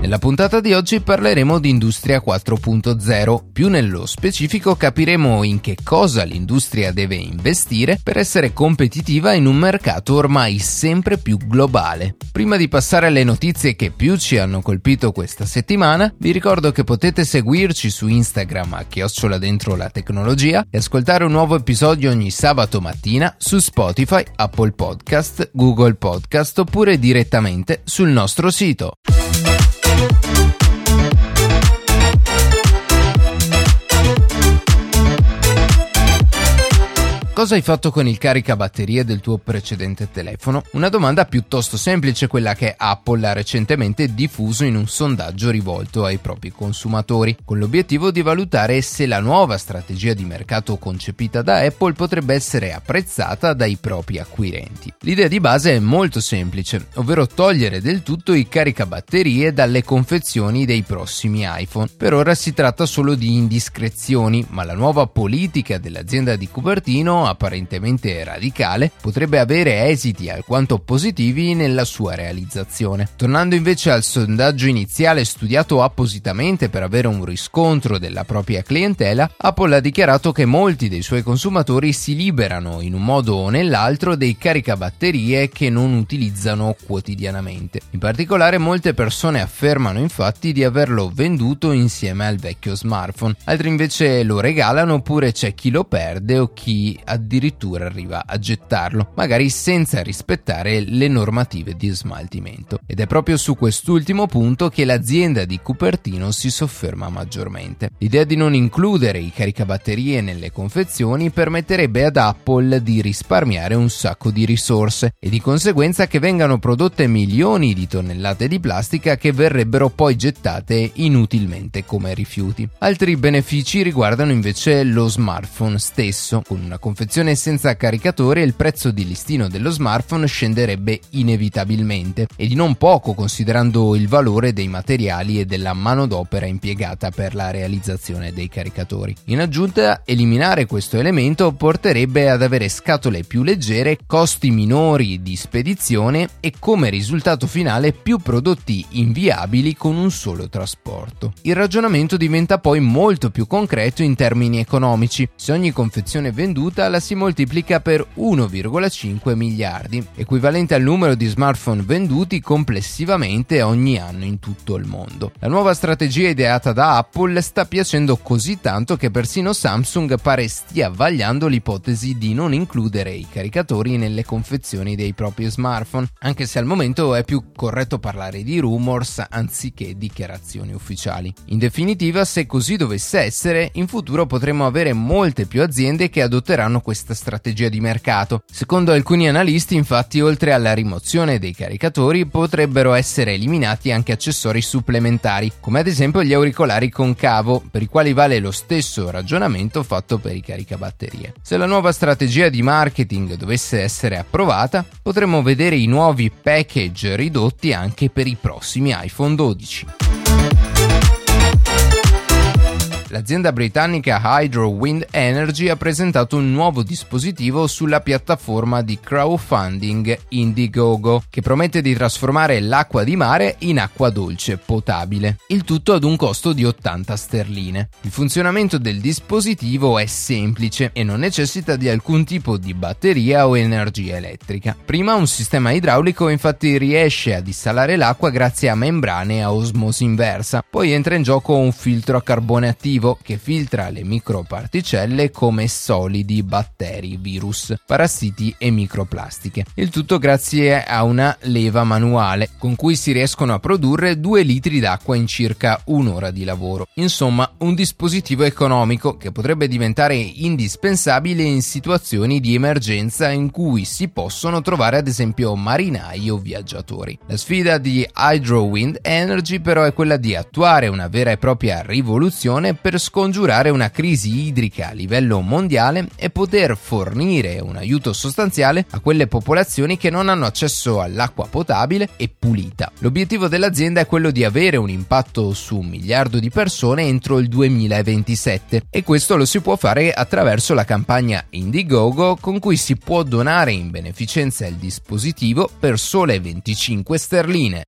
Nella puntata di oggi parleremo di Industria 4.0, più nello specifico capiremo in che cosa l'industria deve investire per essere competitiva in un mercato ormai sempre più globale. Prima di passare alle notizie che più ci hanno colpito questa settimana, vi ricordo che potete seguirci su Instagram a chiocciola dentro la tecnologia e ascoltare un nuovo episodio ogni sabato mattina su Spotify, Apple Podcast, Google Podcast oppure direttamente sul nostro sito. Thank you. Cosa hai fatto con il caricabatterie del tuo precedente telefono? Una domanda piuttosto semplice, quella che Apple ha recentemente diffuso in un sondaggio rivolto ai propri consumatori, con l'obiettivo di valutare se la nuova strategia di mercato concepita da Apple potrebbe essere apprezzata dai propri acquirenti. L'idea di base è molto semplice, ovvero togliere del tutto i caricabatterie dalle confezioni dei prossimi iPhone. Per ora si tratta solo di indiscrezioni, ma la nuova politica dell'azienda di Cupertino apparentemente radicale, potrebbe avere esiti alquanto positivi nella sua realizzazione. Tornando invece al sondaggio iniziale studiato appositamente per avere un riscontro della propria clientela, Apple ha dichiarato che molti dei suoi consumatori si liberano in un modo o nell'altro dei caricabatterie che non utilizzano quotidianamente. In particolare molte persone affermano infatti di averlo venduto insieme al vecchio smartphone, altri invece lo regalano oppure c'è chi lo perde o chi addirittura arriva a gettarlo, magari senza rispettare le normative di smaltimento. Ed è proprio su quest'ultimo punto che l'azienda di Cupertino si sofferma maggiormente. L'idea di non includere i caricabatterie nelle confezioni permetterebbe ad Apple di risparmiare un sacco di risorse e di conseguenza che vengano prodotte milioni di tonnellate di plastica che verrebbero poi gettate inutilmente come rifiuti. Altri benefici riguardano invece lo smartphone stesso, con una confezione confezione senza caricatore il prezzo di listino dello smartphone scenderebbe inevitabilmente e di non poco considerando il valore dei materiali e della manodopera impiegata per la realizzazione dei caricatori. In aggiunta, eliminare questo elemento porterebbe ad avere scatole più leggere, costi minori di spedizione e come risultato finale più prodotti inviabili con un solo trasporto. Il ragionamento diventa poi molto più concreto in termini economici. Se ogni confezione venduta la si moltiplica per 1,5 miliardi, equivalente al numero di smartphone venduti complessivamente ogni anno in tutto il mondo. La nuova strategia ideata da Apple sta piacendo così tanto che persino Samsung pare stia vagliando l'ipotesi di non includere i caricatori nelle confezioni dei propri smartphone, anche se al momento è più corretto parlare di rumors anziché dichiarazioni ufficiali. In definitiva, se così dovesse essere, in futuro potremo avere molte più aziende che adotteranno questa strategia di mercato. Secondo alcuni analisti, infatti, oltre alla rimozione dei caricatori, potrebbero essere eliminati anche accessori supplementari, come ad esempio gli auricolari con cavo, per i quali vale lo stesso ragionamento fatto per i caricabatterie. Se la nuova strategia di marketing dovesse essere approvata, potremmo vedere i nuovi package ridotti anche per i prossimi iPhone 12. L'azienda britannica Hydro Wind Energy ha presentato un nuovo dispositivo sulla piattaforma di crowdfunding Indiegogo, che promette di trasformare l'acqua di mare in acqua dolce potabile. Il tutto ad un costo di 80 sterline. Il funzionamento del dispositivo è semplice e non necessita di alcun tipo di batteria o energia elettrica. Prima un sistema idraulico infatti riesce a dissalare l'acqua grazie a membrane a osmosi inversa, poi entra in gioco un filtro a carbone attivo attivo che filtra le microparticelle come solidi, batteri, virus, parassiti e microplastiche. Il tutto grazie a una leva manuale con cui si riescono a produrre 2 litri d'acqua in circa un'ora di lavoro. Insomma, un dispositivo economico che potrebbe diventare indispensabile in situazioni di emergenza in cui si possono trovare ad esempio marinai o viaggiatori. La sfida di Hydro Wind Energy però è quella di attuare una vera e propria rivoluzione per scongiurare una crisi idrica a livello mondiale e poter fornire un aiuto sostanziale a quelle popolazioni che non hanno accesso all'acqua potabile e pulita. L'obiettivo dell'azienda è quello di avere un impatto su un miliardo di persone entro il 2027 e questo lo si può fare attraverso la campagna Indiegogo con cui si può donare in beneficenza il dispositivo per sole 25 sterline.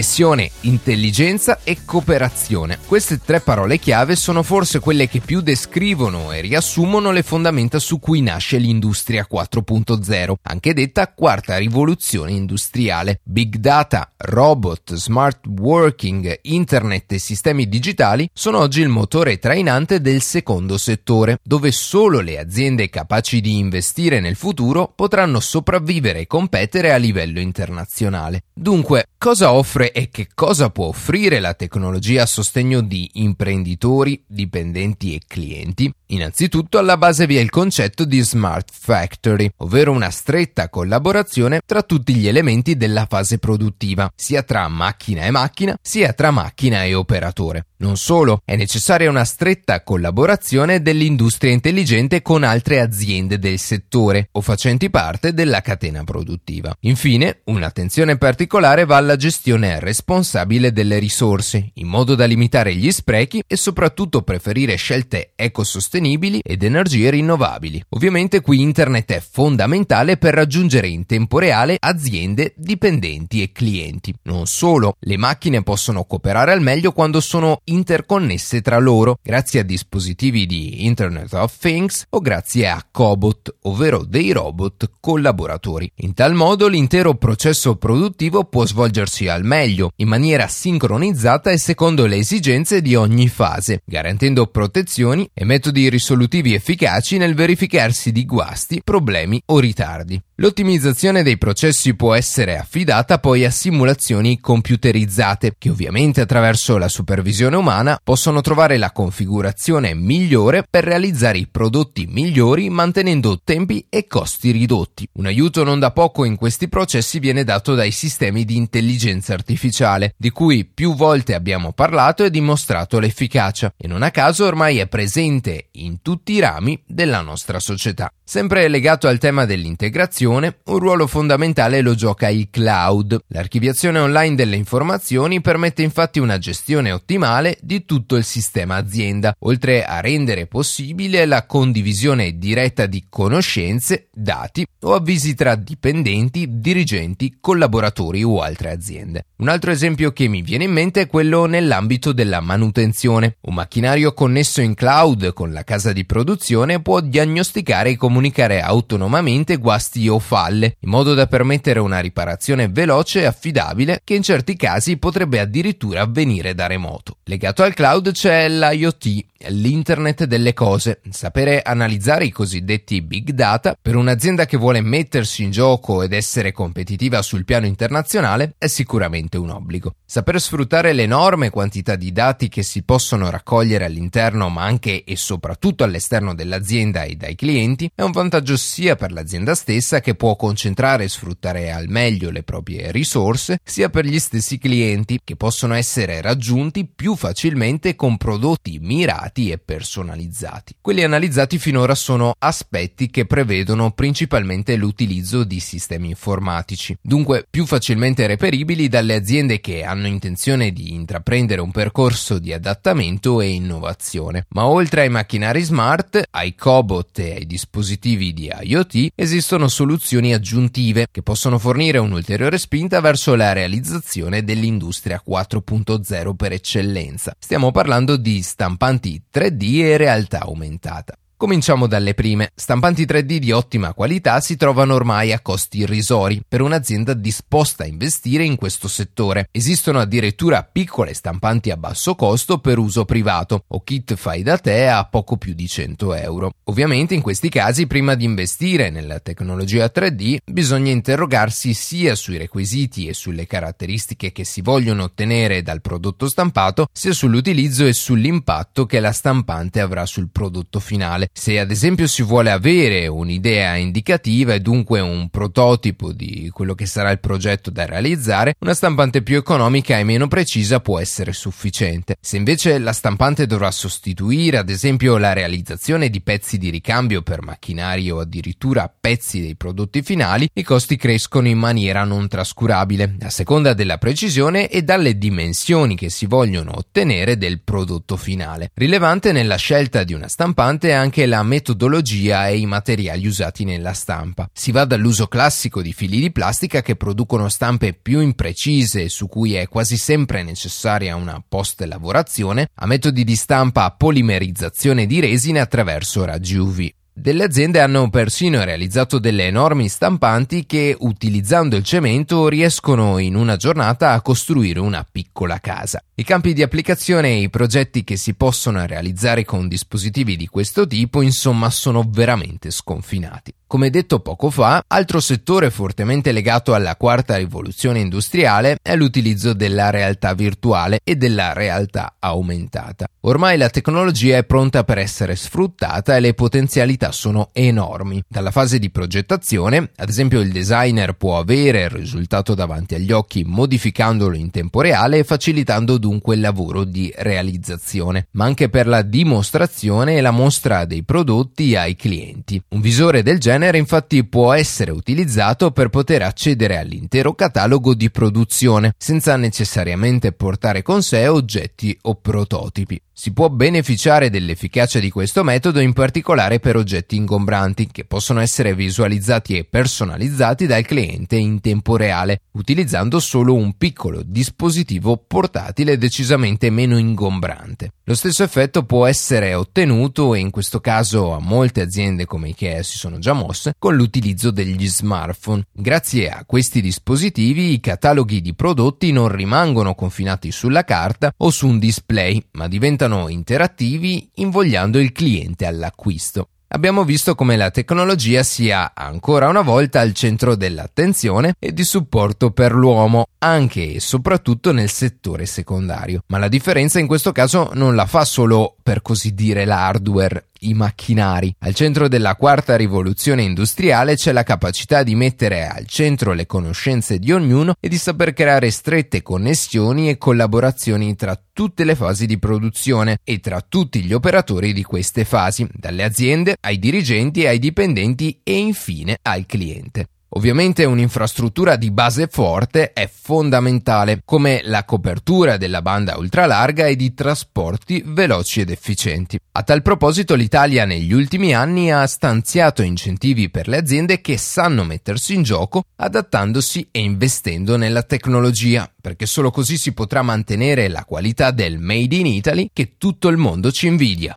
Connessione, intelligenza e cooperazione. Queste tre parole chiave sono forse quelle che più descrivono e riassumono le fondamenta su cui nasce l'industria 4.0, anche detta quarta rivoluzione industriale. Big data, robot, smart working, internet e sistemi digitali sono oggi il motore trainante del secondo settore, dove solo le aziende capaci di investire nel futuro potranno sopravvivere e competere a livello internazionale. Dunque, cosa offre offre e che cosa può offrire la tecnologia a sostegno di imprenditori, dipendenti e clienti? Innanzitutto alla base vi è il concetto di Smart Factory, ovvero una stretta collaborazione tra tutti gli elementi della fase produttiva, sia tra macchina e macchina, sia tra macchina e operatore. Non solo, è necessaria una stretta collaborazione dell'industria intelligente con altre aziende del settore o facenti parte della catena produttiva. Infine, un'attenzione particolare va alla gestione responsabile delle risorse, in modo da limitare gli sprechi e soprattutto preferire scelte ecosostenibili ed energie rinnovabili. Ovviamente qui internet è fondamentale per raggiungere in tempo reale aziende, dipendenti e clienti. Non solo, le macchine possono cooperare al meglio quando sono interconnesse tra loro, grazie a dispositivi di Internet of Things o grazie a cobot, ovvero dei robot collaboratori. In tal modo l'intero processo produttivo può svolgersi al meglio, in maniera sincronizzata e secondo le esigenze di ogni fase, garantendo protezioni e metodi risolutivi efficaci nel verificarsi di guasti, problemi o ritardi. L'ottimizzazione dei processi può essere affidata poi a simulazioni computerizzate, che ovviamente attraverso la supervisione umana possono trovare la configurazione migliore per realizzare i prodotti migliori mantenendo tempi e costi ridotti. Un aiuto non da poco in questi processi viene dato dai sistemi di intelligenza artificiale, di cui più volte abbiamo parlato e dimostrato l'efficacia, e non a caso ormai è presente in tutti i rami della nostra società. Sempre legato al tema dell'integrazione, un ruolo fondamentale lo gioca il cloud. L'archiviazione online delle informazioni permette infatti una gestione ottimale di tutto il sistema azienda, oltre a rendere possibile la condivisione diretta di conoscenze, dati o avvisi tra dipendenti, dirigenti, collaboratori o altre aziende. Un altro esempio che mi viene in mente è quello nell'ambito della manutenzione. Un macchinario connesso in cloud con la casa di produzione può diagnosticare e comunicare autonomamente guasti o falle, in modo da permettere una riparazione veloce e affidabile che in certi casi potrebbe addirittura avvenire da remoto. Legato al cloud c'è l'IoT, l'internet delle cose. Sapere analizzare i cosiddetti big data per un'azienda che vuole mettersi in gioco ed essere competitiva sul piano internazionale è sicuramente un obbligo. Saper sfruttare l'enorme quantità di dati che si possono raccogliere all'interno ma anche e soprattutto all'esterno dell'azienda e dai clienti è un vantaggio sia per l'azienda stessa che può concentrare e sfruttare al meglio le proprie risorse, sia per gli stessi clienti che possono essere raggiunti più facilmente con prodotti mirati e personalizzati. Quelli analizzati finora sono aspetti che prevedono principalmente l'utilizzo di sistemi informatici, dunque più facilmente reperibili dalle aziende che hanno intenzione di intraprendere un percorso di adattamento e innovazione. Ma oltre ai macchinari smart, ai cobot e ai dispositivi di IoT esistono soluzioni aggiuntive che possono fornire un'ulteriore spinta verso la realizzazione dell'industria 4.0 per eccellenza. Stiamo parlando di stampanti 3D e realtà aumentata. Cominciamo dalle prime. Stampanti 3D di ottima qualità si trovano ormai a costi irrisori per un'azienda disposta a investire in questo settore. Esistono addirittura piccole stampanti a basso costo per uso privato o kit fai da te a poco più di 100 euro. Ovviamente in questi casi prima di investire nella tecnologia 3D bisogna interrogarsi sia sui requisiti e sulle caratteristiche che si vogliono ottenere dal prodotto stampato sia sull'utilizzo e sull'impatto che la stampante avrà sul prodotto finale se ad esempio si vuole avere un'idea indicativa e dunque un prototipo di quello che sarà il progetto da realizzare, una stampante più economica e meno precisa può essere sufficiente. Se invece la stampante dovrà sostituire ad esempio la realizzazione di pezzi di ricambio per macchinari o addirittura pezzi dei prodotti finali, i costi crescono in maniera non trascurabile, a seconda della precisione e dalle dimensioni che si vogliono ottenere del prodotto finale. Rilevante nella scelta di una stampante è anche anche la metodologia e i materiali usati nella stampa. Si va dall'uso classico di fili di plastica che producono stampe più imprecise su cui è quasi sempre necessaria una post-lavorazione, a metodi di stampa a polimerizzazione di resine attraverso raggi UV. Delle aziende hanno persino realizzato delle enormi stampanti che, utilizzando il cemento, riescono in una giornata a costruire una piccola casa. I campi di applicazione e i progetti che si possono realizzare con dispositivi di questo tipo, insomma, sono veramente sconfinati. Come detto poco fa, altro settore fortemente legato alla quarta rivoluzione industriale è l'utilizzo della realtà virtuale e della realtà aumentata. Ormai la tecnologia è pronta per essere sfruttata e le potenzialità sono enormi. Dalla fase di progettazione, ad esempio il designer può avere il risultato davanti agli occhi modificandolo in tempo reale e facilitando dunque il lavoro di realizzazione, ma anche per la dimostrazione e la mostra dei prodotti ai clienti. Un visore del genere genere infatti può essere utilizzato per poter accedere all'intero catalogo di produzione senza necessariamente portare con sé oggetti o prototipi. Si può beneficiare dell'efficacia di questo metodo in particolare per oggetti ingombranti che possono essere visualizzati e personalizzati dal cliente in tempo reale, utilizzando solo un piccolo dispositivo portatile decisamente meno ingombrante. Lo stesso effetto può essere ottenuto, e in questo caso a molte aziende come IKEA si sono già mosse, con l'utilizzo degli smartphone. Grazie a questi dispositivi i cataloghi di prodotti non rimangono confinati sulla carta o su un display, ma diventano diventano interattivi invogliando il cliente all'acquisto. Abbiamo visto come la tecnologia sia ancora una volta al centro dell'attenzione e di supporto per l'uomo, anche e soprattutto nel settore secondario. Ma la differenza in questo caso non la fa solo, per così dire, l'hardware, i macchinari. Al centro della quarta rivoluzione industriale c'è la capacità di mettere al centro le conoscenze di ognuno e di saper creare strette connessioni e collaborazioni tra tutte le fasi di produzione e tra tutti gli operatori di queste fasi, dalle aziende ai dirigenti ai dipendenti e infine al cliente. Ovviamente un'infrastruttura di base forte è fondamentale, come la copertura della banda ultralarga e di trasporti veloci ed efficienti. A tal proposito l'Italia negli ultimi anni ha stanziato incentivi per le aziende che sanno mettersi in gioco adattandosi e investendo nella tecnologia, perché solo così si potrà mantenere la qualità del Made in Italy che tutto il mondo ci invidia.